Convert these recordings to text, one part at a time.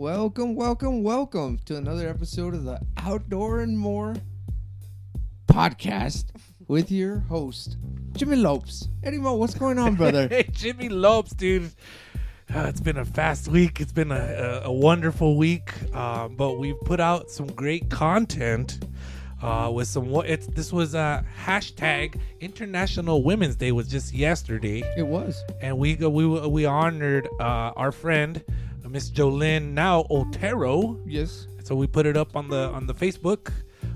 Welcome, welcome, welcome to another episode of the Outdoor and More podcast with your host, Jimmy Lopes. Eddie Mo, what's going on, brother? hey, Jimmy Lopes, dude. Uh, it's been a fast week. It's been a, a, a wonderful week, uh, but we've put out some great content uh, with some. It's this was uh, hashtag International Women's Day was just yesterday, it was. and we go- we we honored uh, our friend Miss Jolene now Otero. Yes. So we put it up on the on the Facebook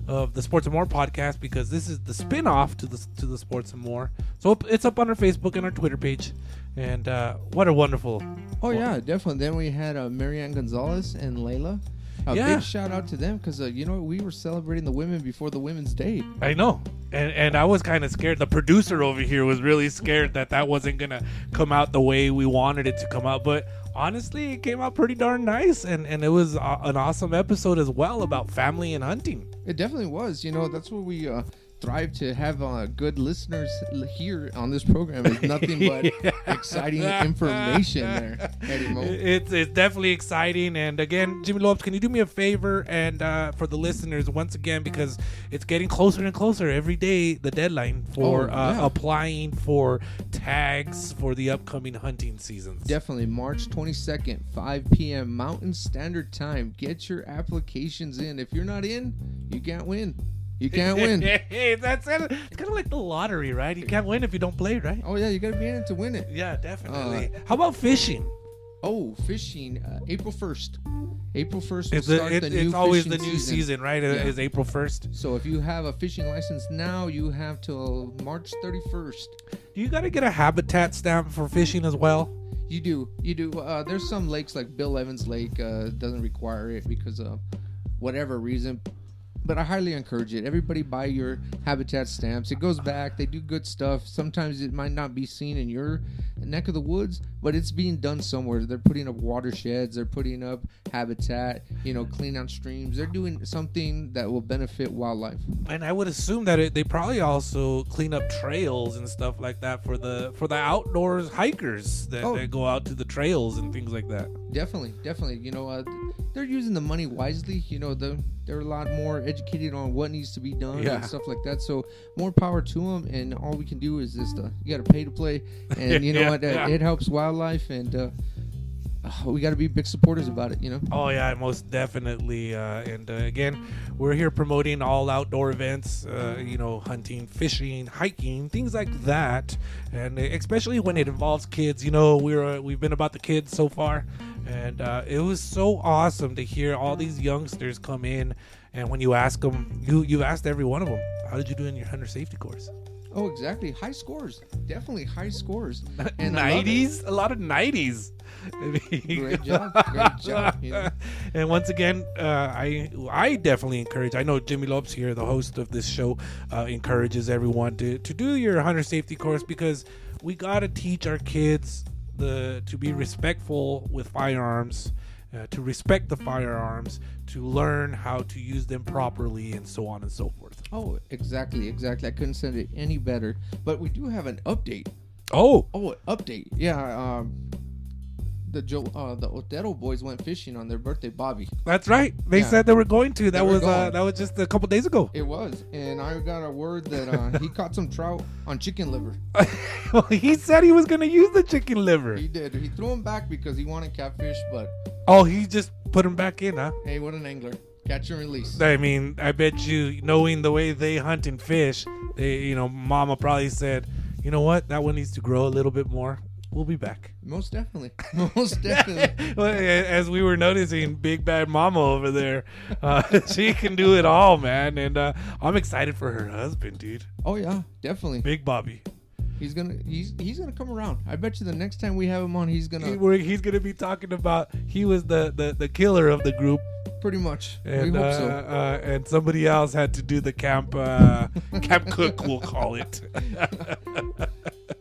of the Sports and More podcast because this is the spin-off to the to the Sports and More. So it's up on our Facebook and our Twitter page. And uh, what a wonderful Oh, yeah, definitely. Then we had uh, Marianne Gonzalez and Layla. A Yeah. big shout out to them because, uh, you know, we were celebrating the women before the Women's Day. I know. And and I was kind of scared. The producer over here was really scared that that wasn't going to come out the way we wanted it to come out, but honestly, it came out pretty darn nice and and it was uh, an awesome episode as well about family and hunting. It definitely was. You know, that's what we uh, thrive to have uh, good listeners here on this program. Is nothing but exciting information there, Eddie Mo. It's it's definitely exciting. And again, Jimmy Lopes, can you do me a favor and uh, for the listeners once again because it's getting closer and closer every day. The deadline for Oh, uh, yeah. applying for tags for the upcoming hunting seasons. Definitely March 22nd, 5 p.m. Mountain Standard Time. Get your applications in. If you're not in, you can't win. You can't win. hey, that's it. It's kind of like the lottery, right? You can't win if you don't play, right? Oh yeah, you gotta be in it to win it. Yeah, definitely. Uh, How about fishing? Oh, fishing uh, April 1st. April 1st will It's, a- start it- the new it's always the new season, right? Uh, Yeah. Is April first. So if you have a fishing license now, you have till March 31st. Do you got to get a habitat stamp for fishing as well? You do, you do. Uh, there's some lakes like Bill Evans Lake uh, doesn't require it because of whatever reason. But I highly encourage it. Everybody buy your habitat stamps. It goes back. They do good stuff. Sometimes it might not be seen in your neck of the woods, but it's being done somewhere. They're putting up watersheds. They're putting up habitat. You know, clean out streams. They're doing something that will benefit wildlife. And I would assume that it, they probably also clean up trails and stuff like that for the for the outdoors hikers that, Oh. that go out to the trails and things like that. Definitely, definitely. You know, uh, they're using the money wisely. You know, the, they're a lot more educated on what needs to be done Yeah. and stuff like that. So more power to them. And all we can do is just uh, you got to pay to play, and you know Yeah, what? Uh, yeah. It helps wildlife, and uh, uh, we got to be big supporters about it. You know. Oh yeah, most definitely. Uh, and uh, again, we're here promoting all outdoor events. Uh, you know, hunting, fishing, hiking, things like that. And especially when it involves kids. You know, we're uh, we've been about the kids so far, and uh, it was so awesome to hear all these youngsters come in. And when you ask them, you you asked every one of them, "How did you do in your hunter safety course?" Oh, exactly. High scores. Definitely high scores. And I love it. Nineties, a lot of nineties. Great job. Great job. You know. And once again, uh, I I definitely encourage. I know Jimmy Lopes here, the host of this show, uh, encourages everyone to to do your hunter safety course because we gotta teach our kids the to be respectful with firearms. Uh, to respect the firearms, to learn how to use them properly, and so on and so forth. Oh, exactly, exactly. I couldn't said it any better. But we do have an update. Oh, Oh, update. Yeah, um, the Joe, uh, the Otero boys went fishing on their birthday, Bobby. that's right. They Yeah. said they were going to. That were was uh, that was just a couple days ago. It was, and I got a word that uh, he caught some trout on chicken liver. well, he said he was going to use the chicken liver. He did. He threw him back because he wanted catfish, but Oh, he just put him back in, huh? hey, what an angler! Catch and release. I mean, I bet you, knowing the way they hunt and fish, they, you know, Mama probably said, you know what, that one needs to grow a little bit more. We'll be back. Most definitely, most definitely. As we were noticing, Big Bad Mama over there, uh, she can do it all, man. And uh, I'm excited for her husband, dude. Oh yeah, definitely. Big Bobby. He's gonna he's he's gonna come around. I bet you the next time we have him on, he's gonna we're, he's gonna be talking about he was the, the, the killer of the group, pretty much. and we hope uh, so. uh, and somebody else had to do the camp uh, camp cook, we'll call it.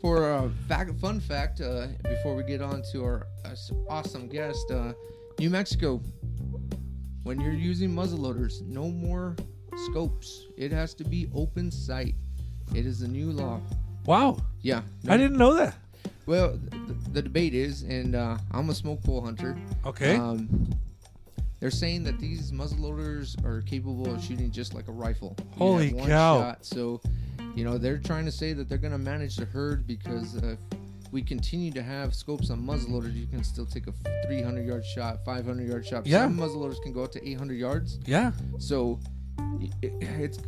For a fact, fun fact, uh, before we get on to our uh, awesome guest, uh, New Mexico, when you're using muzzleloaders, no more scopes. It has to be open sight. It is a new law. wow, Yeah. I didn't know that. Well, the, the debate is, and uh, I'm a smoke pole hunter. Okay. Um, they're saying that these muzzleloaders are capable of shooting just like a rifle. You Holy cow. Shot. So, you know, they're trying to say that they're going to manage the herd because uh, if we continue to have scopes on muzzleloaders, you can still take a 300 yard shot, 500 yard shot. Yeah. Some muzzleloaders can go up to 800 yards. Yeah. So, it, it's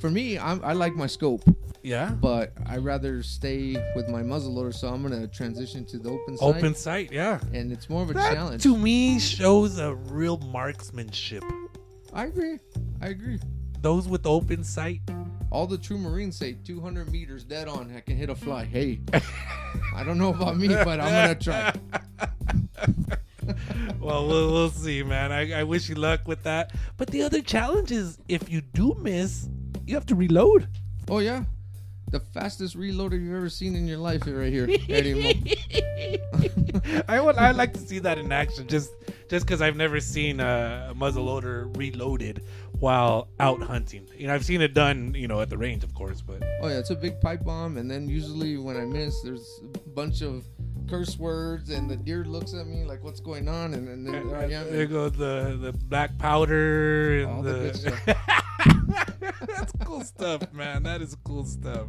for me. I'm, I like my scope, Yeah. but I rather stay with my muzzleloader. So I'm going to transition to the open sight, Open sight. Yeah. and it's more of a That challenge. to me shows a real marksmanship. I agree. I agree. Those with open sight. All the true Marines say 200 meters dead on. I can hit a fly. Hey, I don't know about me, but I'm gonna try. well, we'll we'll see, man. I, I wish you luck with that. But the other challenge is if you do miss, you have to reload. Oh yeah, the fastest reloader you've ever seen in your life, right here, Eddie I would I like to see that in action, just just because I've never seen a muzzleloader reloaded while out hunting. You know, I've seen it done, you know, at the range, of course, but Oh yeah, it's a big pipe bomb, and then usually when I miss, there's a bunch of curse words, and the deer looks at me like, "What's going on?" And, and then there I am. there goes the the black powder and All the the. stuff. That's cool stuff, man. That is cool stuff.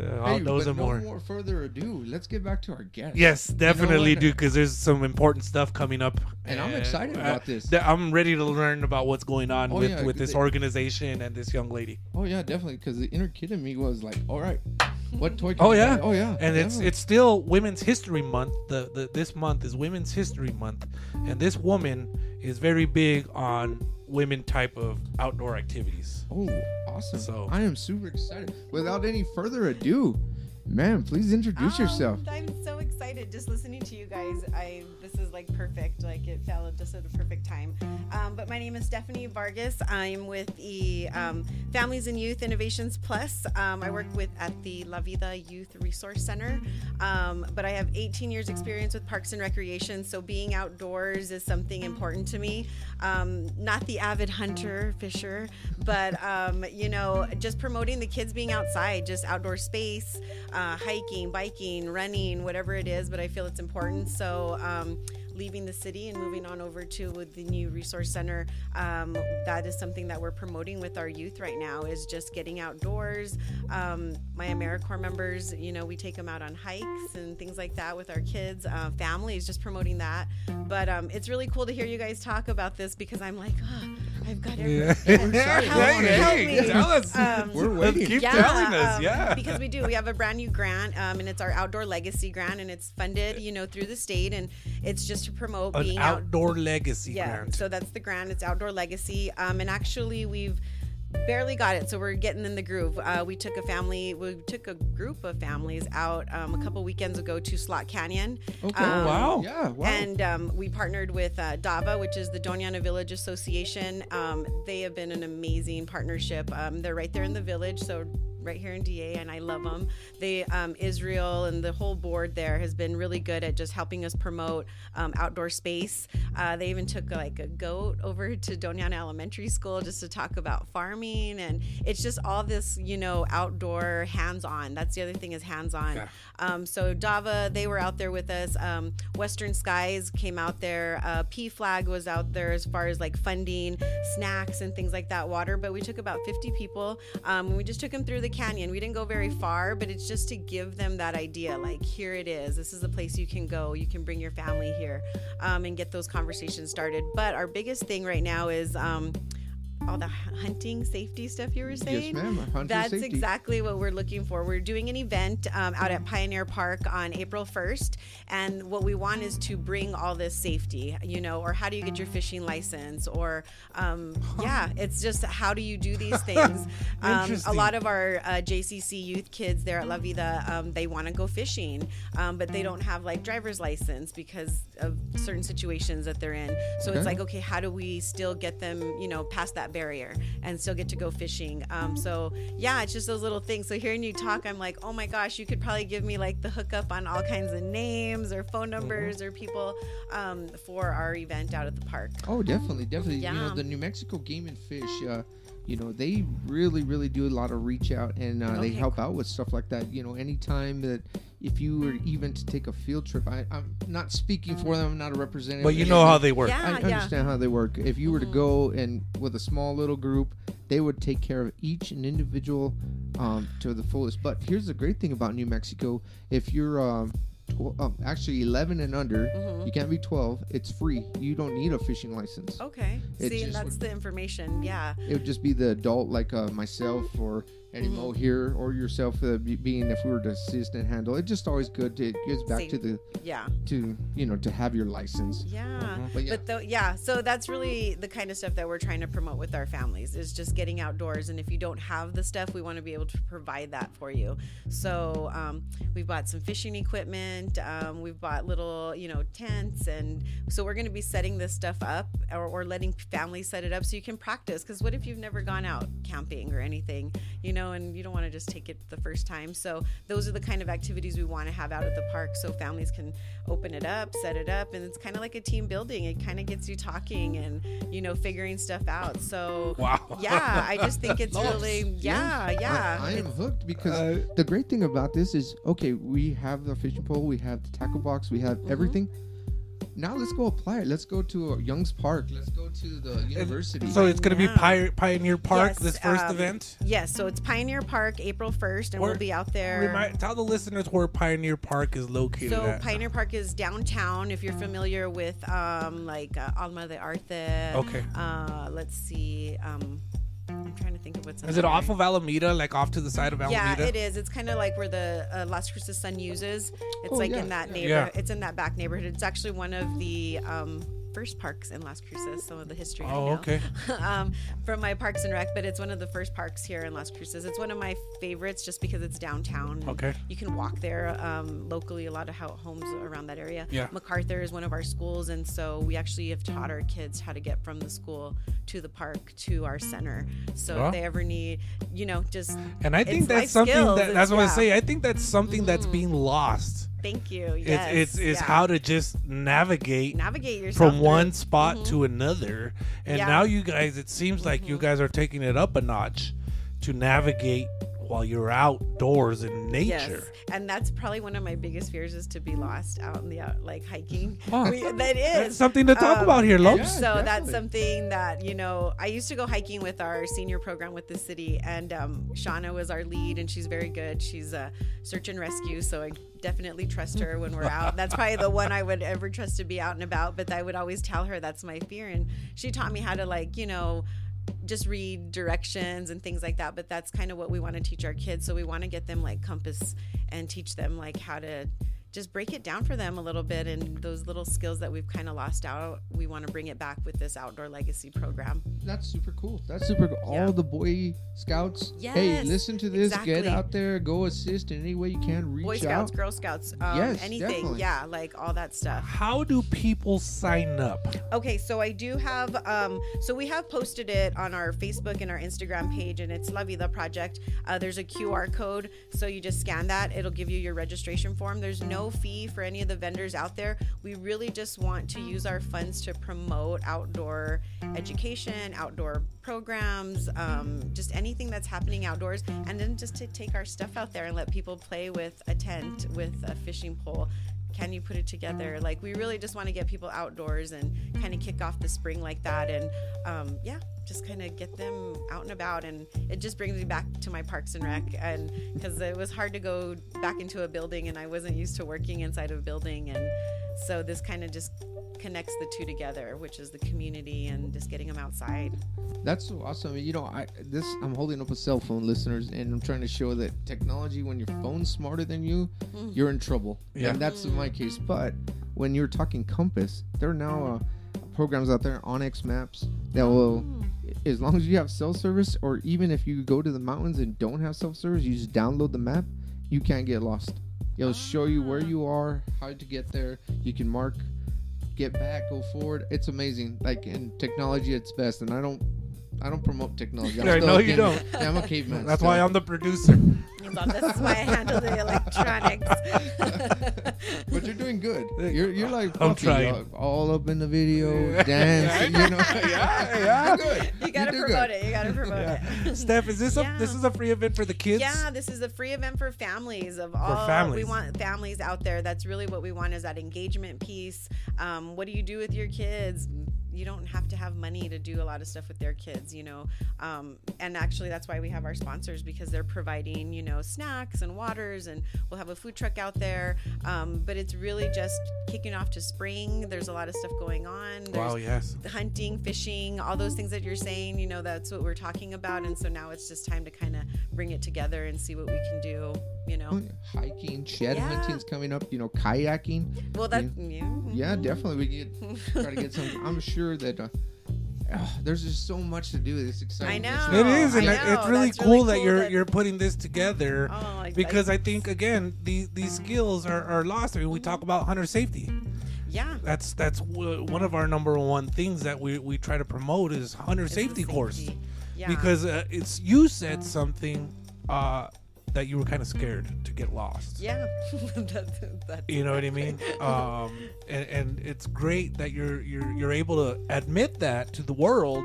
Uh, all Hey, those but and no more. more further ado. Let's get back to our guest. Yes, definitely what? do because there's some important stuff coming up, And I'm excited uh, about this. th- I'm ready to learn about what's going on Oh, with yeah, with this they- organization and this young lady. Oh yeah, definitely. Because the inner kid in me was like, "All right, what toy?" Can Oh yeah, buy?" oh yeah. and it's it's still Women's History Month. The, the this month is Women's History Month, and this woman is very big on women type of outdoor activities. Oh, awesome. So- I am super excited. Without any further ado, man, please introduce Um, yourself. I'm so excited just listening to you guys. I this is like perfect. Like it fell just at the perfect time. Um, but my name is Stephanie Vargas. I'm with the um, Families and Youth Innovations Plus. Um, I work with at the La Vida Youth Resource Center. Um, but I have 18 years experience with Parks and Recreation. So being outdoors is something important to me. Um, not the avid hunter fisher, but um, you know, just promoting the kids being outside, just outdoor space, uh, hiking, biking, running, whatever it is. But I feel it's important. So. Um, leaving the city and moving on over to the new resource center um, that is something that we're promoting with our youth right now is just getting outdoors um, my americorps members you know we take them out on hikes and things like that with our kids uh, families just promoting that but um, it's really cool to hear you guys talk about this because i'm like oh, i've got Yeah. everything We're help, excited. help me. tell us. Um, We're waiting. Keep telling us, um, yeah. because we do. We have a brand new grant, um, and it's our outdoor legacy grant, and it's funded, you know, through the state, and it's just to promote An being out. outdoor legacy Yeah, grant. so that's the grant. It's outdoor legacy, um, and actually we've barely got it, so we're getting in the groove. Uh, we took a family, we took a group of families out um, a couple weekends ago to Slot Canyon. Okay. Um, wow. Yeah. Wow. And um, we partnered with uh, DAVA, which is the Doña Ana Village Association. Um, they have been an amazing partnership. Um, they're right there in the village, so right here in DA, and I love them. They, um, Israel, and the whole board there has been really good at just helping us promote um, outdoor space. Uh, they even took like a goat over to Doña Ana Elementary School just to talk about farming, and it's just all this, you know, outdoor hands-on. That's the other thing is hands-on. Yeah. Um, so Dava, they were out there with us. Um, Western Skies came out there. Uh, PFLAG was out there as far as like funding, snacks, and things like that. Water, but we took about 50 people. Um, we just took them through the canyon. We didn't go very far, but it's just to give them that idea. Like here it is. This is the place you can go. You can bring your family here, um, and get those conversations started. But our biggest thing right now is. Um, all the hunting safety stuff you were saying. yes, ma'am. Hunter That's safety. exactly what we're looking for. We're doing an event um, out at Pioneer Park on April 1st. And what we want is to bring all this safety, you know, or how do you get your fishing license? Or, um, yeah, it's just how do you do these things? um, a lot of our uh, JCC youth kids there at La Vida, um, they want to go fishing, um, but they don't have like driver's license because of certain situations that they're in. So Okay. it's like, okay, how do we still get them, you know, past that barrier and still get to go fishing? Um, so yeah, it's just those little things. So hearing you talk, I'm like, oh my gosh, you could probably give me like the hookup on all kinds of names or phone numbers or people um, for our event out at the park. Oh, definitely, definitely. Yeah. You know, the New Mexico Game and Fish, uh, you know, they really, really do a lot of reach out and uh, they Okay, help out with stuff like that. You know, anytime that if you were even to take a field trip, I, I'm not speaking for them. I'm not a representative. But you know how they work. Yeah. I understand how they work. If you were to go and with a small little group, they would take care of each and individual um, to the fullest. But here's the great thing about New Mexico: if you're um, tw- um, actually 11 and under, Mhm. you can't be 12. It's free. You don't need a fishing license. Okay. It See, and that's would- the information. Yeah. It would just be the adult, like uh, myself or Eddie Mo here, or yourself, uh, being if we were to assist and handle. It's just always good. To, it gives back to the Yeah. to you know to have your license. Yeah. But yeah. But though, yeah, so that's really the kind of stuff that we're trying to promote with our families is just getting outdoors. And if you don't have the stuff, we want to be able to provide that for you. So um, we've bought some fishing equipment. Um, we've bought little, you know, tents, and so we're going to be setting this stuff up or, or letting families set it up so you can practice. Because what if you've never gone out camping or anything, you know, and you don't want to just take it the first time? So those are the kind of activities we want to have out at the park so families can open it up, set it up, and it's kind of like a team building. It kind of gets you talking and you know figuring stuff out. So Wow. yeah, I just think it's Nice. really yeah, yeah. I, I am hooked because Uh, the great thing about this is okay, we have the fishing pole, we have the tackle box, we Mm-hmm. have everything. Now let's go apply it. Let's go to uh, Young's Park. Let's go to the university. So it's going to be Pi- Pioneer Park, Yes, this first um, event? Yes, so it's Pioneer Park, April first, and Where- we'll be out there. Remind, tell the listeners where Pioneer Park is located So at. Pioneer Park is downtown. If you're familiar with um, like uh, Alma de Arte. Okay. Uh, let's see. Um, I'm trying to think of what's. in Is it there. off of Alameda, like off to the side of Alameda? Yeah, it is. It's kind of like where the uh, Las Cruces Sun-News. It's Oh, like yeah, in that yeah. neighborhood. Yeah. It's in that back neighborhood. It's actually one of the um, first parks in Las Cruces. Some of the history. Oh, okay. um, from my Parks and Rec, but it's one of the first parks here in Las Cruces. It's one of my favorites just because it's downtown. Okay. You can walk there um, locally. A lot of ho- homes around that area. Yeah. MacArthur is one of our schools, and so we actually have taught our kids how to get from the school to the park to our center. So Wow. if they ever need, you know, just And I think that's something that that's what I say. I think that's something that's being lost. Thank you. Yes. It's it's it's yeah. how to just navigate navigate yourself from through- one spot mm-hmm. to another. And Yeah. now you guys, it seems like you mm-hmm. guys are taking it up a notch to navigate while you're outdoors in nature. Yes, and that's probably one of my biggest fears is to be lost out in the out, like hiking. Huh. We, that is That's something to talk um, about here, and Lopes. So definitely. that's something that you know. I used to go hiking with our senior program with the city, and um, Shauna was our lead, and she's very good. She's a search and rescue, so I definitely trust her when we're out. That's probably the one I would ever trust to be out and about. But I would always tell her that's my fear, and she taught me how to like you know just read directions and things like that but that's kind of what we want to teach our kids. So we want to get them like compass and teach them like how to just break it down for them a little bit and those little skills that we've kind of lost out we want to bring it back with this outdoor legacy program That's super cool. That's super. cool. Yeah. All the Boy Scouts. Hey, listen to this. Get out there. Go assist in any way you can. Reach boy scouts out. girl scouts um, Yes, anything definitely. yeah like all that stuff How do people sign up? Okay, so I do have um so we have posted it on our Facebook and our Instagram page and it's La the Project. Uh, there's a QR code, so you just scan that, it'll give you your registration form. There's no fee for any of the vendors out there. We really just want to use our funds to promote outdoor education, outdoor programs, um, just anything that's happening outdoors, and then just to take our stuff out there and let people play with a tent, with a fishing pole. Can you put it together? Like we really just want to get people outdoors and kind of kick off the spring like that and um, yeah just kind of get them out and about and it just brings me back to my parks and rec and because it was hard to go back into a building and i wasn't used to working inside of a building and so this kind of just connects the two together which is the community and just getting them outside That's so awesome. You know, I this I'm holding up a cell phone, listeners, and I'm trying to show that technology, when your phone's smarter than you, you're in trouble. Yeah. And that's my case. But when you're talking compass, they're now uh, programs out there, onX Maps, that will, mm. as long as you have cell service, or even if you go to the mountains and don't have cell service, you just download the map. You can't get lost. It'll show you where ah. you are, how to get there. You can mark, get back, go forward. It's amazing. Like in technology, it's best. And I don't, I don't promote technology. I'm I still know you don't. Yeah, I'm a caveman. That's still. why I'm the producer. this is why i handle the electronics But you're doing good. You're you're like I'm Puffy, trying. all up in the video, dance. You know, yeah, yeah. you gotta You're promote good. it. You gotta promote Yeah. it. Steph, is this a this is a free event for the kids? Yeah, this is a free event for families of all. For families. We want families out there. That's really what we want is that engagement piece. Um, what do you do with your kids? You don't have to have money to do a lot of stuff with their kids, you know. Um, and actually, that's why we have our sponsors because they're providing, you know, snacks and waters, and we'll have a food truck out there. Um, but it's really just kicking off to spring. There's a lot of stuff going on. There's Wow. Yes. hunting, fishing, all those things that you're saying, you know, that's what we're talking about. And so now it's just time to kind of bring it together and see what we can do, you know. Hiking, shed Yeah. hunting's coming up. You know, kayaking. Well, that, yeah. Yeah, definitely. We get try to get some. I'm sure that uh, there's just so much to do. It's exciting. I It's know. It is, I and know. it's really cool really that you're that- you're putting this together Oh, like- because like- I think again these these skills are, are lost. I mean, we talk about hunter safety. yeah. That's that's w- one of our number one things that we, we try to promote is hunter It's the safety course. Yeah. because uh, it's you said something uh, that you were kind of scared to get lost. yeah. That- You know what I mean? Um, and, and it's great that you're you're you're able to admit that to the world,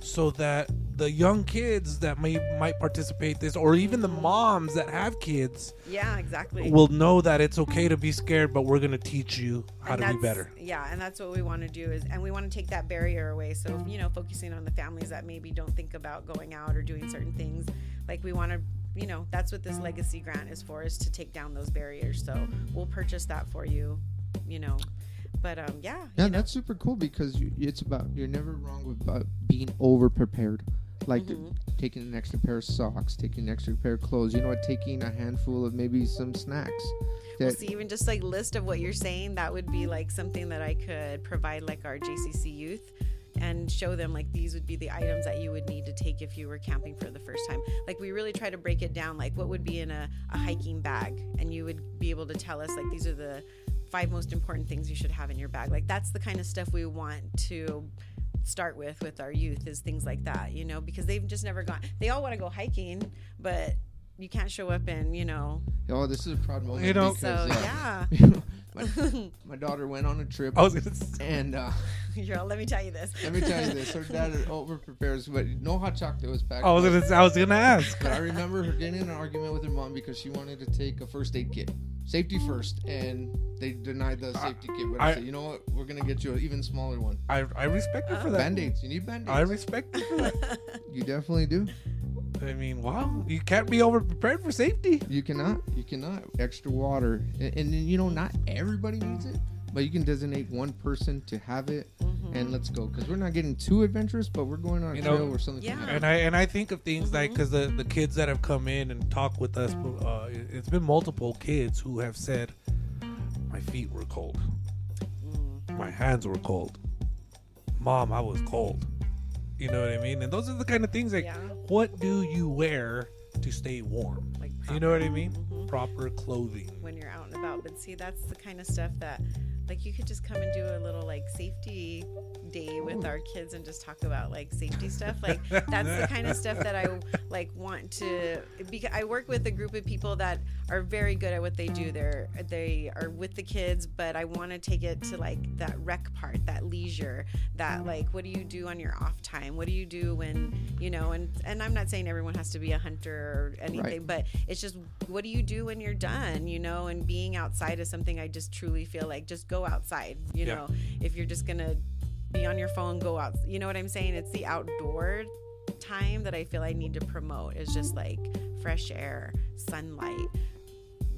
so that the young kids that may might participate this, or even the moms that have kids, Yeah, exactly. will know that it's okay to be scared, but we're gonna teach you how And to be better. Yeah, and that's what we want to do is, and we want to take that barrier away. So you know, focusing on the families that maybe don't think about going out or doing certain things, like we want to, you know, that's what this legacy grant is for, is to take down those barriers. So we'll purchase that for you, you know. But um, yeah, Yeah, you know, that's super cool because you, it's about you're never wrong about being over prepared. Like Mhm. taking an extra pair of socks, taking an extra pair of clothes. You know what? Taking a handful of maybe some snacks. Well, see, even just like list of what you're saying, that would be like something that I could provide like our JCC youth and show them like these would be the items that you would need to take if you were camping for the first time. Like we really try to break it down, like what would be in a, a hiking bag, and you would be able to tell us like these are the five most important things you should have in your bag. Like that's the kind of stuff we want to start with with our youth is things like that, you know, because they've just never gone. They all want to go hiking, but you can't show up and you know. oh, this is a proud moment. You know- because, So uh, yeah. my, my daughter went on a trip, I was gonna say, and uh, Girl, let me tell you this. let me tell you this: her dad over prepares, but no hot chocolate was packed. I was gonna I was gonna ask. But I remember her getting in an argument with her mom because she wanted to take a first aid kit, safety first, and they denied the safety kit. But I, I- said, you know what? We're gonna get you an even smaller one. I I respect you for that. Band aids. You need band aids. I respect you for that. You definitely do. I mean, wow, you can't be over prepared for safety. You cannot. You cannot. Extra water, and, and you know, not everybody needs it, but you can designate one person to have it, mm-hmm. and let's go. Because we're not getting too adventurous, but we're going on a You know- trail where something. Yeah. And I and I think of things like mm-hmm. because the the kids that have come in and talked with us, uh, it's been multiple kids who have said, my feet were cold, mm. my hands were cold, mom, I was cold. You know what I mean? And those are the kind of things like, Yeah. what do you wear to stay warm? Like You know what I proper- mean? Mhm. Proper clothing. when you're out and about. But see, that's the kind of stuff that, like, you could just come and do a little like safety day with our kids and just talk about like safety stuff. Like that's the kind of stuff that I like want to. Because I work with a group of people that are very good at what they do. They're they are with the kids, but I want to take it to like that rec part, that leisure, that mm. like what do you do on your off time? What do you do when you know? And and I'm not saying everyone has to be a hunter or anything, Right. but it's just what do you do when you're done? You know, and being outside is something I just truly feel like just go outside. You Yeah. know, if you're just gonna be on your phone, go out. You know what I'm saying? It's the outdoor time that I feel I need to promote. Is just like fresh air, sunlight,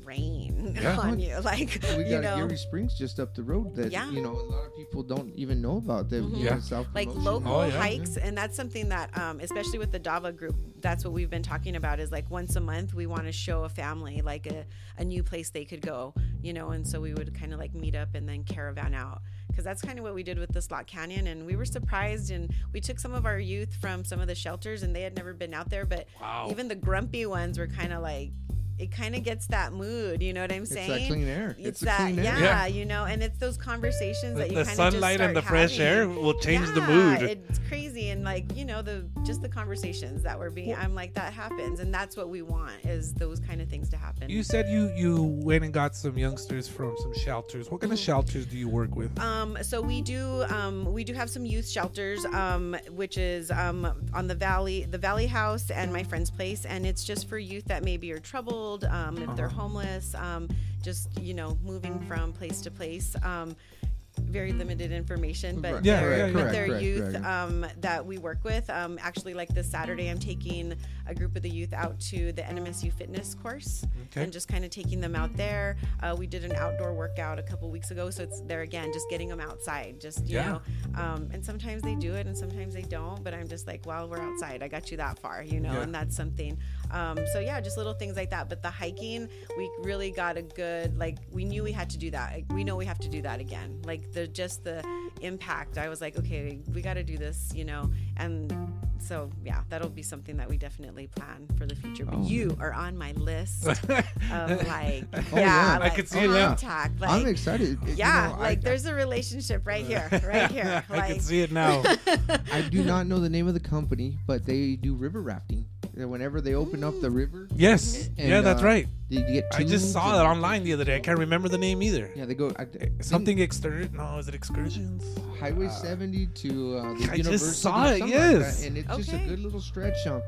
rain Yeah. on you. Like we you got know, Geary Springs just up the road that Yeah. you know a lot of people don't even know about. That you Yeah. know, self like local Oh, yeah. hikes and that's something that um, especially with the dava group that's what we've been talking about is like once a month we want to show a family like a, a new place they could go you know and so we would kind of like meet up and then caravan out because that's kind of what we did with the slot canyon and we were surprised and we took some of our youth from some of the shelters and they had never been out there but Wow. even the grumpy ones were kind of like it kind of gets that mood. You know what I'm It's saying? that clean air. It's, It's, that, clean air. yeah, Yeah. you know, and it's those conversations The, that you the kind of sunlight and the fresh air will change the mood. It's crazy, and like you know, the just the conversations that we're being. I'm like that happens, and that's what we want is those kind of things to happen. You said you you went and got some youngsters from some shelters. What kind of shelters do you work with? Um, so we do um, we do have some youth shelters, um, which is um, on the valley, the Valley House, and my friend's place, and it's just for youth that maybe are troubled, um, if they're Uh-huh. homeless, um, just you know moving from place to place. Very limited information, but Right. Yeah, they're, yeah, but yeah. they're Correct, youth correct, um, that we work with. Um, actually, like this Saturday, I'm taking a group of the youth out to the NMSU fitness course Okay. and just kind of taking them out there. Uh, we did an outdoor workout a couple weeks ago, so it's there again, just getting them outside. Just you Yeah. know, um, and sometimes they do it, and sometimes they don't. But I'm just like, well, we're outside. I got you that far, you know, Yeah. and that's something. Um, so yeah, just little things like that. But the hiking, we really got a good like. We knew we had to do that. Like, we know we have to do that again. Like the just the impact. I was like, okay, we got to do this, you know, and. So yeah, that'll be something that we definitely plan for the future. But Oh. you are on my list of like, Oh, yeah, yeah. I could see it now. contact. Like, I'm excited. You yeah, know, I- like there's a relationship right here, right here. I Like, can see it now. I do not know the name of the company, but they do river rafting. And Whenever they open up the river, yes. And, yeah, that's uh, right. they get. I just saw and- it online the other day. I can't remember the name either. Yeah, they go I, they- Something excursion? No, is it excursions? Highway 70 to uh, the I just university. saw it, something like yes. and it's just a good little stretch. Um,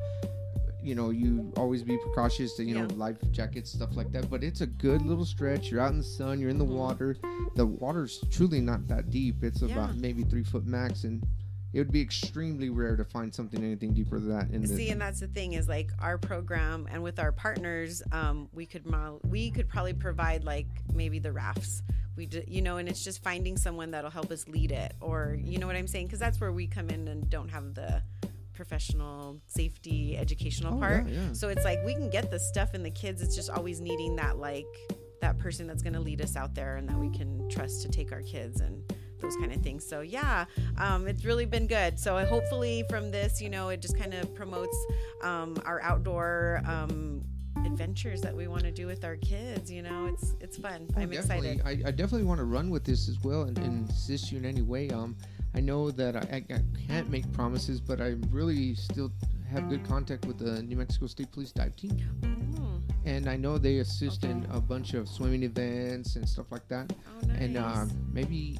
you know, you always be precautious to you know life jackets stuff like that, but it's a good little stretch. You're out in the sun. You're in the Mhm. water. The water's truly not that deep. It's Yeah. about maybe three foot max, and it would be extremely rare to find something anything deeper than that. In the, see, and that's the thing is like our program and with our partners, um, we could mo- we could probably provide like maybe the rafts. We you know, and it's just finding someone that'll help us lead it, or you know what I'm saying? Because that's where we come in and don't have the professional safety educational Oh, part. yeah, yeah. So it's like we can get the stuff in the kids. It's just always needing that like that person that's going to lead us out there and that we can trust to take our kids and those kind of things. So yeah, um, it's really been good. So hopefully from this, you know, it just kind of promotes um, our outdoor um, adventures that we want to do with our kids. You know, it's it's fun. Oh, I'm definitely. excited. I, I definitely want to run with this as well and, and assist you in any way. Um, I know that I, I, can't make promises, but I really still have good contact with the New Mexico State Police dive team, Mm. and I know they assist in a bunch of swimming events and stuff like that. Oh, nice. And uh, maybe.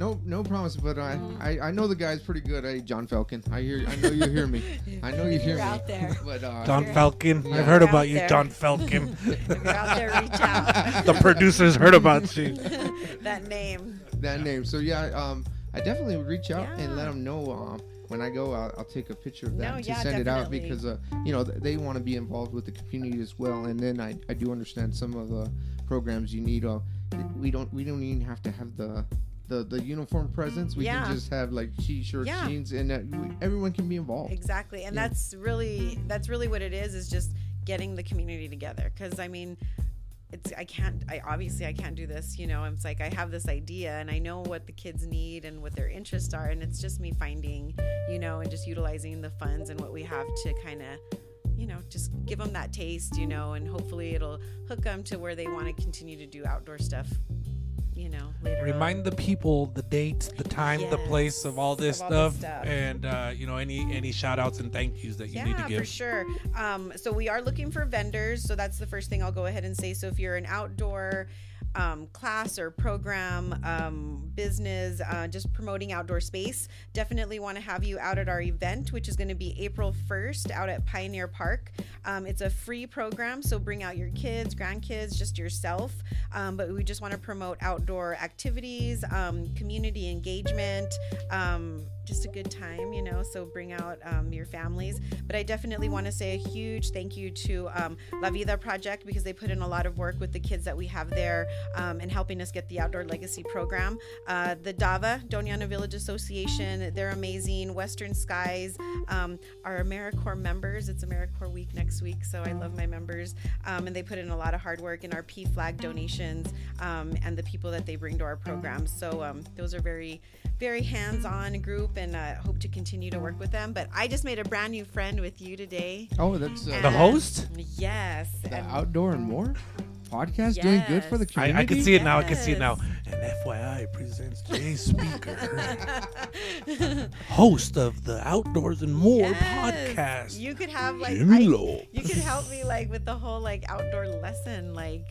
No, no promise, but I, I, I know the guy's pretty good. Hey, John Falcon, I hear, I know you hear me. I know you hear You're me. out there. But uh, Don Falcon. Yeah. I've heard about out you, there. Don Falcon. if you're out there, reach out. the producers heard about you. that name. that name. So yeah, um, I definitely would reach out and let them know. Um, when I go, I'll, I'll take a picture of that No, to yeah, send it out because uh, you know they want to be involved with the community as well. And then I, I do understand some of the programs you need. Uh, we don't we don't even have to have the the, the uniform presence. We Yeah. can just have like t-shirts, Yeah. jeans, and uh, we, everyone can be involved. Exactly. And Yeah. that's really that's really what it is is just getting the community together cuz I mean it's I can't I obviously I can't do this, you know. It's like I have this idea and I know what the kids need and what their interests are and it's just me finding, you know, and just utilizing the funds and what we have to kind of you know, just give them that taste, you know, and hopefully it'll hook them to where they want to continue to do outdoor stuff, you know, later on. Remind the people the dates, the time, the place of all this Yes, of all stuff, this stuff. and uh, you know any any shout outs and thank yous that you yeah, need to give. for sure. Um, so we are looking for vendors. So that's the first thing I'll go ahead and say. So if you're an outdoor um, class or program, um, business, uh, just promoting outdoor space, definitely want to have you out at our event, which is going to be April 1st out at Pioneer Park. Um, it's a free program, so bring out your kids, grandkids, just yourself. Um, but we just want to promote outdoor activities, um, community engagement, um, just a good time, you know. So bring out um, your families. But I definitely want to say a huge thank you to um, La Vida Project because they put in a lot of work with the kids that we have there. um, and helping us get the Outdoor Legacy program. Uh, the DAVA, Doña Ana Village Association, they're amazing. Western Skies, um, our AmeriCorps members. It's AmeriCorps week next week, so I love my members. Um, and they put in a lot of hard work in our PFLAG donations um, and the people that they bring to our programs. So um, those are very, very hands on group and uh, hope to continue to work with them. But I just made a brand new friend with you today. Oh, that's uh, The host? Yes. the and- outdoor and more podcast doing good for the Yes. community. I, I can see it now. I can see it now. And FYI presents Jay Speaker, host of the Outdoors and More Yes. podcast. You could have like Jimmy I- you could help me like with the whole like outdoor lesson like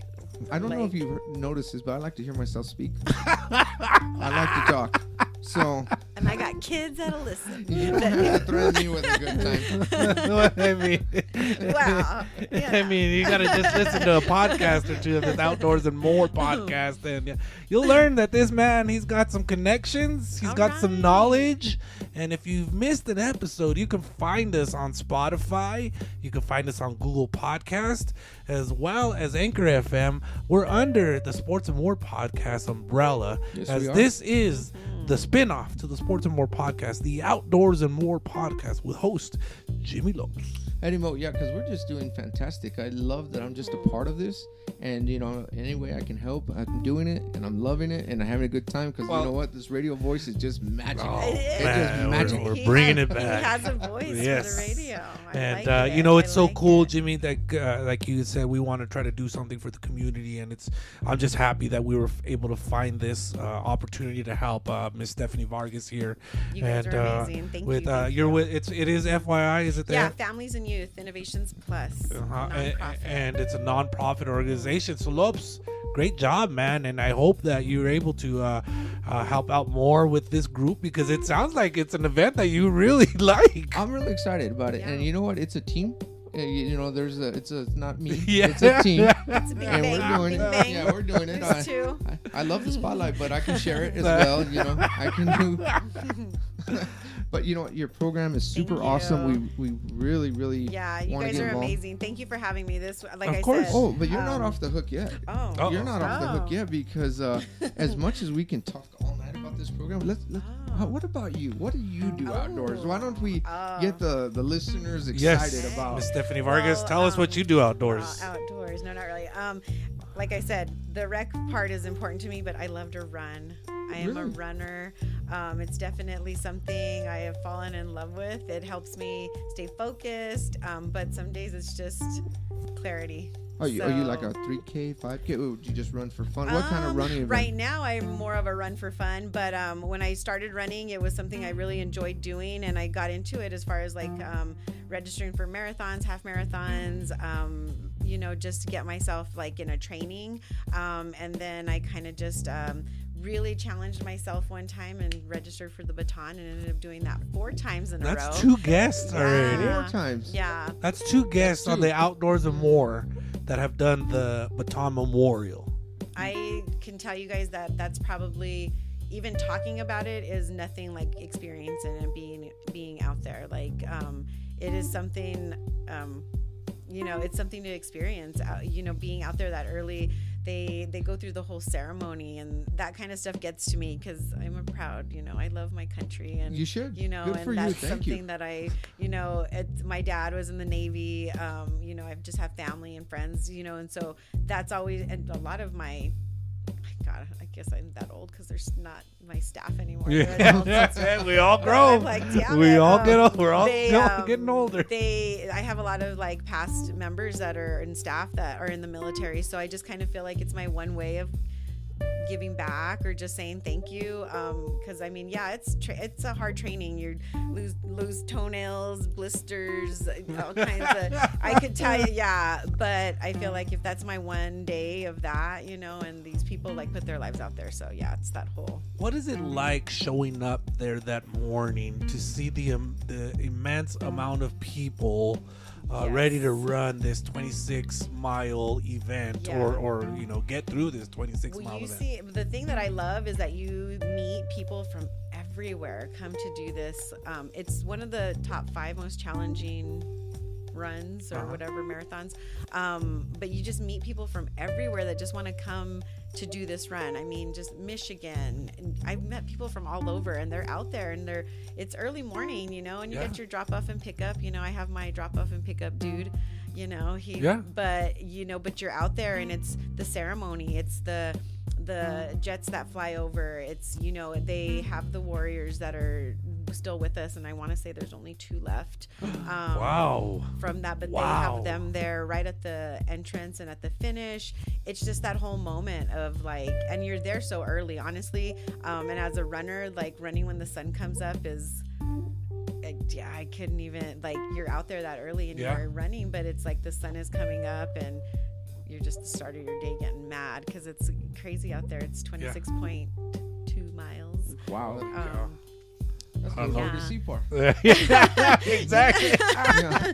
I don't know if you've noticed this, but I like to hear myself speak. I like to talk. So and I got kids that'll listen. you don't have to threaten me with a good time. what I mean, Wow. I mean, you gotta just listen to a podcast or two of this outdoors and more podcast, and yeah, you'll learn that this man he's got some connections, he's All got some knowledge, and if you've missed an episode, you can find us on Spotify, you can find us on Google Podcast, as well as Anchor FM. We're under the Sports and More podcast umbrella, Yes, as we are. this is the spin-off to the Sports and More podcast, the Outdoors and More podcast with host Jimmy Lopes. Eddie Mo, yeah, because we're just doing fantastic. I love that I'm just a part of this, and you know, any way I can help, I'm doing it, and I'm loving it, and I'm having a good time. Because Well- you know what, this radio voice is just magic. Oh, It is. It's just man, magic. we're, we're bringing has- it back. He has a voice Yes. for the radio. I and like uh, it. you know it's I so like cool it. jimmy that uh, like you said we want to try to do something for the community and it's i'm just happy that we were able to find this uh, opportunity to help uh, miss stephanie vargas here You guys and are uh, amazing. Thank with you. uh thank you're with it's it is fyi is it there Yeah, Families and Youth Innovations Plus. uh-huh. a- nonprofit. a- and it's a non-profit organization so lopes great job man and i hope that you're able to uh, uh, help out more with this group because it sounds like it's an event that you really like I'm really excited about it, and you know what? It's a team. Uh, You, you know, there's a. It's a. It's not me. yeah It's a team. It's a big and bang, we're doing big it. bang. Yeah, we're doing it. I. I, I love the spotlight, but I can share it as well. You know, I can do. But you know what? Your program is super awesome. We we really really. Yeah, you wanna guys get are involved. amazing. Thank you for having me. This, like Of I course. said. Oh, but you're not um, off the hook yet. Oh. Oh. You're not off the hook Oh. yet because uh, as much as we can talk all night about this program, let's. let Oh. how- what about you? What do you do outdoors? Why don't we Oh. get the the listeners yes excited about? miss stephanie vargas Well, tell us what um, you do outdoors Uh, outdoors. No, not really. Um, like I said, the rec part is important to me, but I love to run. I am a runner. Um, it's definitely something I have fallen in love with. It helps me stay focused, um, but some days it's just clarity. Are you, are you like a 3K, 5K? Or would you just run for fun? What kind of Um, running? Right now, I'm more of a run for fun, but um, when I started running, it was something I really enjoyed doing, and I got into it as far as like um, registering for marathons, half marathons, um, you know, just to get myself like in a training. Um, and then I kind of just um, really challenged myself one time and registered for the Bataan, and ended up doing that four times in a row. that's two guests Yeah. already Four times. Yeah. That's two guests on two. the Outdoors and More that have done the Bataan Memorial. I can tell you guys that that's probably even talking about it is nothing like experiencing and being being out there. Like um, it is something, um, you know, it's something to experience. Out, you know, being out there that early. They, they go through the whole ceremony and that kind of stuff gets to me because I'm a proud you know I love my country and You should. you know Good and that's something you. that i you know it's, my dad was in the navy um, you know i've just have family and friends you know and so that's always and a lot of my god i guess i'm that old because there's not my staff anymore adults, we all grow. Like, we it, all um, get old. We're all they, um, getting older. they i have a lot of like past members that are in staff that are in the military so i just kind of feel like it's my one way of giving back or just saying thank you because i mean yeah it's tra- it's a hard training. You lose lose toenails blisters all kinds of i could tell you yeah but i feel like if that's my one day of that you know and these people like put their lives out there so yeah it's that whole What is it like showing up there that morning to see the um, the immense amount of people uh, Yes. ready to run this 26 mile event Yeah. or or you know get through this 26 well mile you event? see the thing that i love is that you meet people from everywhere come to do this um, it's one of the top five most challenging runs or Uh-huh. whatever marathons um, but you just meet people from everywhere that just want to come to do this run. I mean, just Michigan. And I've met people from all over, and they're out there, and they're it's early morning, you know, and you Yeah. get your drop off and pick up. You know, I have my drop off and pick up dude. You know, he. Yeah. But you know, but you're out there, and it's the ceremony. It's the the jets that fly over. It's you know they have the warriors that are still with us, and I want to say there's only two left. Um, Wow. From that, but they have them there right at the entrance and at the finish. It's just that whole moment of like, and you're there so early, honestly. Um, and as a runner, like running when the sun comes up is. I- Yeah, I couldn't even like you're out there that early and Yeah. you're running, but it's like the sun is coming up and you're just the start of your day getting mad because it's crazy out there. It's 26.2 miles. Wow. Um, That's I what know. to see for. yeah, exactly. Yeah.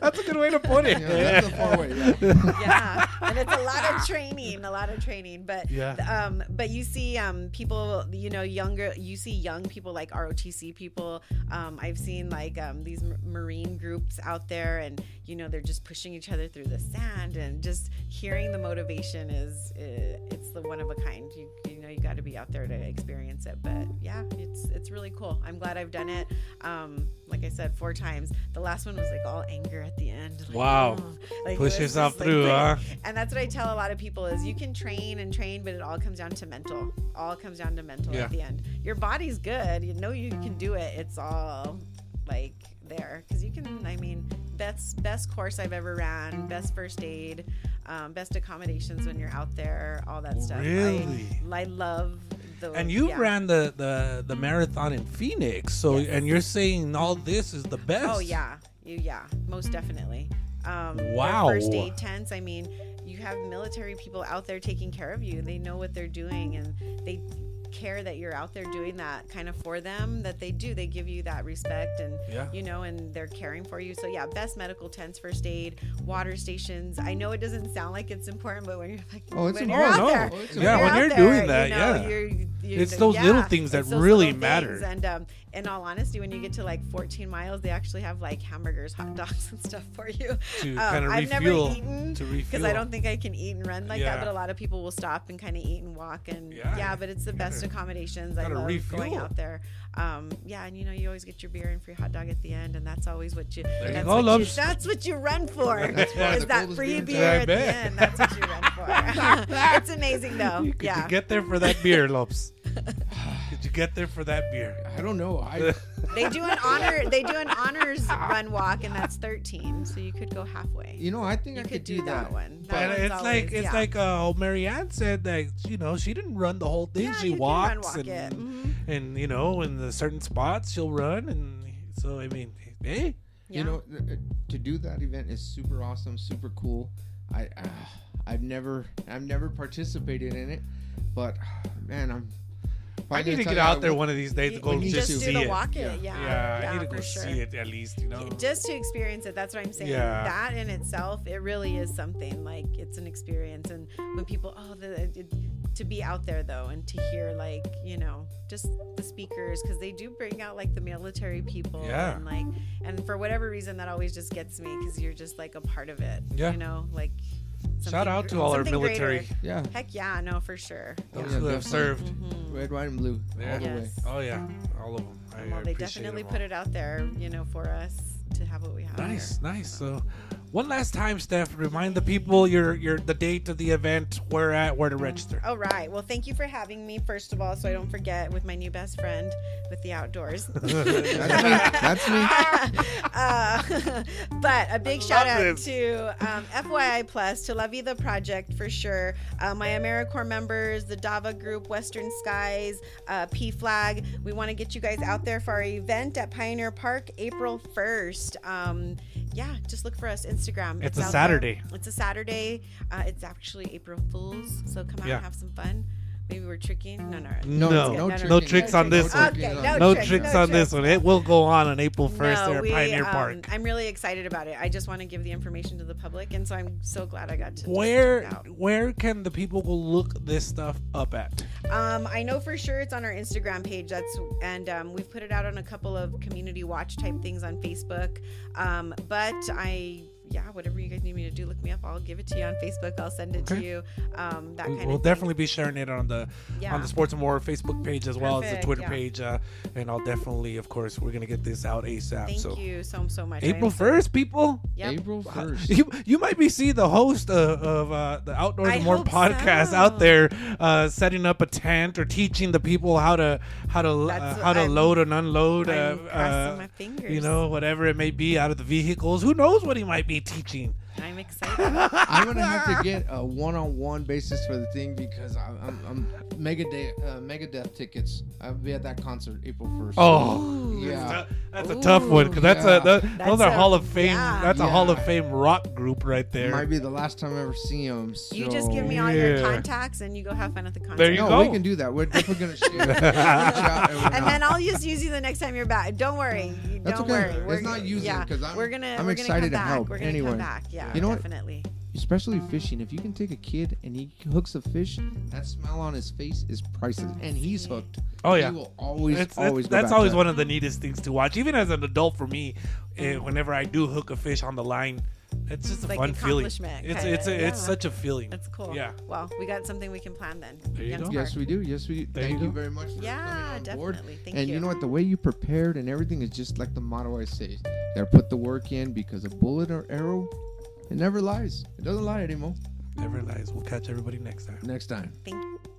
That's a good way to put it. Yeah, that's a far way. Yeah. yeah, and it's a lot of training, a lot of training. But Yeah. um, but you see um people, you know, younger. You see young people like ROTC people. Um, I've seen like um these m- marine groups out there, and you know they're just pushing each other through the sand, and just hearing the motivation is uh, it's the one of a kind. You you know you got to be out there to experience it. But yeah, it's it's really cool. I'm glad I've done it. Um, like I said, four times. The last one was like all anger at the end. Like, Wow. oh, like, Push yourself just, like, through, huh? And that's what I tell a lot of people is you can train and train, but it all comes down to mental. All comes down to mental Yeah. at the end. Your body's good. You know you can do it. It's all like there because you can. I mean, best best course I've ever ran, best first aid, um, best accommodations when you're out there, all that stuff. Really? I, I love the. And you yeah. ran the, the the marathon in Phoenix, so Yes. and you're saying all this is the best. Oh yeah, you yeah, most definitely. Um, Wow. First aid tents. I mean, you have military people out there taking care of you. They know what they're doing, and they care that you're out there doing that kind of for them. That they do. They give you that respect, and Yeah. you know, and they're caring for you. So yeah, best medical tents, first aid, water stations. I know it doesn't sound like it's important, but when you're like, Oh, it's when important. you're out Oh, no. there, Oh, Yeah, when out you're there, doing that, you know, yeah. you're, you It's those little things that really matter. things. And um, in all honesty, when you get to like 14 miles, they actually have like hamburgers, hot dogs, and stuff for you. To Um, kinda I've refuel- never eaten because. I don't think I can eat and run like Yeah. that. But a lot of people will stop and kind of eat and walk. And Yeah, yeah, but it's the best gotta- accommodations. I love going out there. Um, yeah, and you know you always get your beer and free hot dog at the end, and that's always what you. you that's, go, what you that's what you run for. Is that free beer beer at the end? That's what you run for. it's amazing though. You- yeah. you get there for that beer, Lopes? Could you get there for that beer? I don't know. I They do an honor. They do an honors run walk, and that's thirteen. So you could go halfway. you know I think You I could could do do that that. one. That But one's it's like it's yeah. like uh, Marianne said that you know she didn't run the whole thing. Yeah, she you can run walks walk and it. Mhm. and you know in the certain spots she'll run and so I mean hey Yeah. You know, th- uh, to do that event is super awesome, super cool. I, uh, I've never, I've never participated in it, but man, I'm. If I need to get out there would- one of these days to go we just, to. just see do the it. walk it. Yeah. Yeah, Yeah, I need to go sure. see it at least. You know. just to experience it that's what i'm saying Yeah. that in itself it really is something like it's an experience and when people oh the it, to be out there though and to hear like you know just the speakers because they do bring out like the military people Yeah. and like and for whatever reason that always just gets me because you're just like a part of it Yeah. you know like Shout something out gr- to all our something military, greater. Yeah, heck yeah no for sure those Yeah, who have definitely. served. Red, white, and blue Yeah. all the way. Yes. Oh yeah, all of them. Um, I, well they appreciate definitely them put it out there you know for us to have what we have Nice, here. nice. So, one last time, Steph, remind the people your your the date of the event, where at, where to register. All right. Well, thank you for having me, first of all, so I don't forget with my new best friend with the outdoors. That's me. That's me. uh, but a big shout out this. to um, FYI Plus, to La Vida Project for sure. Uh, my AmeriCorps members, the Dava Group, Western Skies, uh, PFLAG. We want to get you guys out there for our event at Pioneer Park, April 1st. Um, yeah, just look for us Instagram. It's a out there. Saturday. It's a Saturday. Uh, it's actually April Fools, so come out Yeah. and have some fun. Maybe we're tricking. No, no, No, No, no, no tricks, tricking. on No this one. Okay, No no, No tricks, tricks no on this one. It will go on on April first there at we, Pioneer um, Park. I'm really excited about it. I just want to give the information to the public, and so I'm so glad I got to. Where out. where can the people go look this stuff up at? Um, I know for sure it's on our Instagram page. That's and um, we've put it out on a couple of community watch type things on Facebook. Um, but I yeah, whatever you guys need me to do, look me up. I'll give it to you on Facebook. I'll send it to you. Um, that We- kind we'll of definitely be sharing it on the Yeah. on the Sports and More Facebook page as well as the Twitter yeah. page, uh, and I'll definitely, of course, we're gonna get this out ASAP. Thank so you so so much. April first, people. Yep. April first. You you might be seeing the host uh, of uh, the Outdoors I and More podcast so. out there uh, setting up a tent or teaching the people how to how to uh, how to I'm- load and unload. I'm uh, crossing uh, my fingers. you know, whatever it may be out of the vehicles. Who knows what he might be teaching? I'm excited. I'm gonna have to get a one-on-one basis for the thing because I'm, I'm, I'm Megadeth, uh, Megadeth tickets. I'll be at that concert April first. Oh, yeah. That's a tough one because that's yeah. a that, That's those are a- Hall of Fame. yeah. That's a Hall of Fame rock group right there. Might be the last time I ever see them. you just give me all Yeah. your contacts and you go have fun at the concert. There you no, go. we can do that. We're definitely gonna share. Reach and and then I'll just use you the next time you're back. Don't worry. That's Don't okay. worry. It's not using yeah, because I'm, we're gonna I'm we're excited gonna to come help. back. We're gonna anyway, come back. Yeah, You know what? definitely. especially fishing. If you can take a kid and he hooks a fish, that smile on his face is priceless, and he's hooked. Oh, yeah. he will always, It's, always. it's, go that's back always to one of the neatest things to watch. Even as an adult, for me, eh, Mm. whenever I do hook a fish on the line, it's just a Like fun feeling. accomplishment, It's kinda, it's a, it's such a feeling. That's cool. Yeah. Well, we got something we can plan then. There you Young go. Yes, we do. Yes, we do. There Thank you you, very much for Yeah, coming on board. definitely. Thank you. and you. you know what? The way you prepared and everything is just like the motto I say. There, put the work in because a bullet or arrow, it never lies. It doesn't lie anymore. Never lies. We'll catch everybody next time. Next time. Thank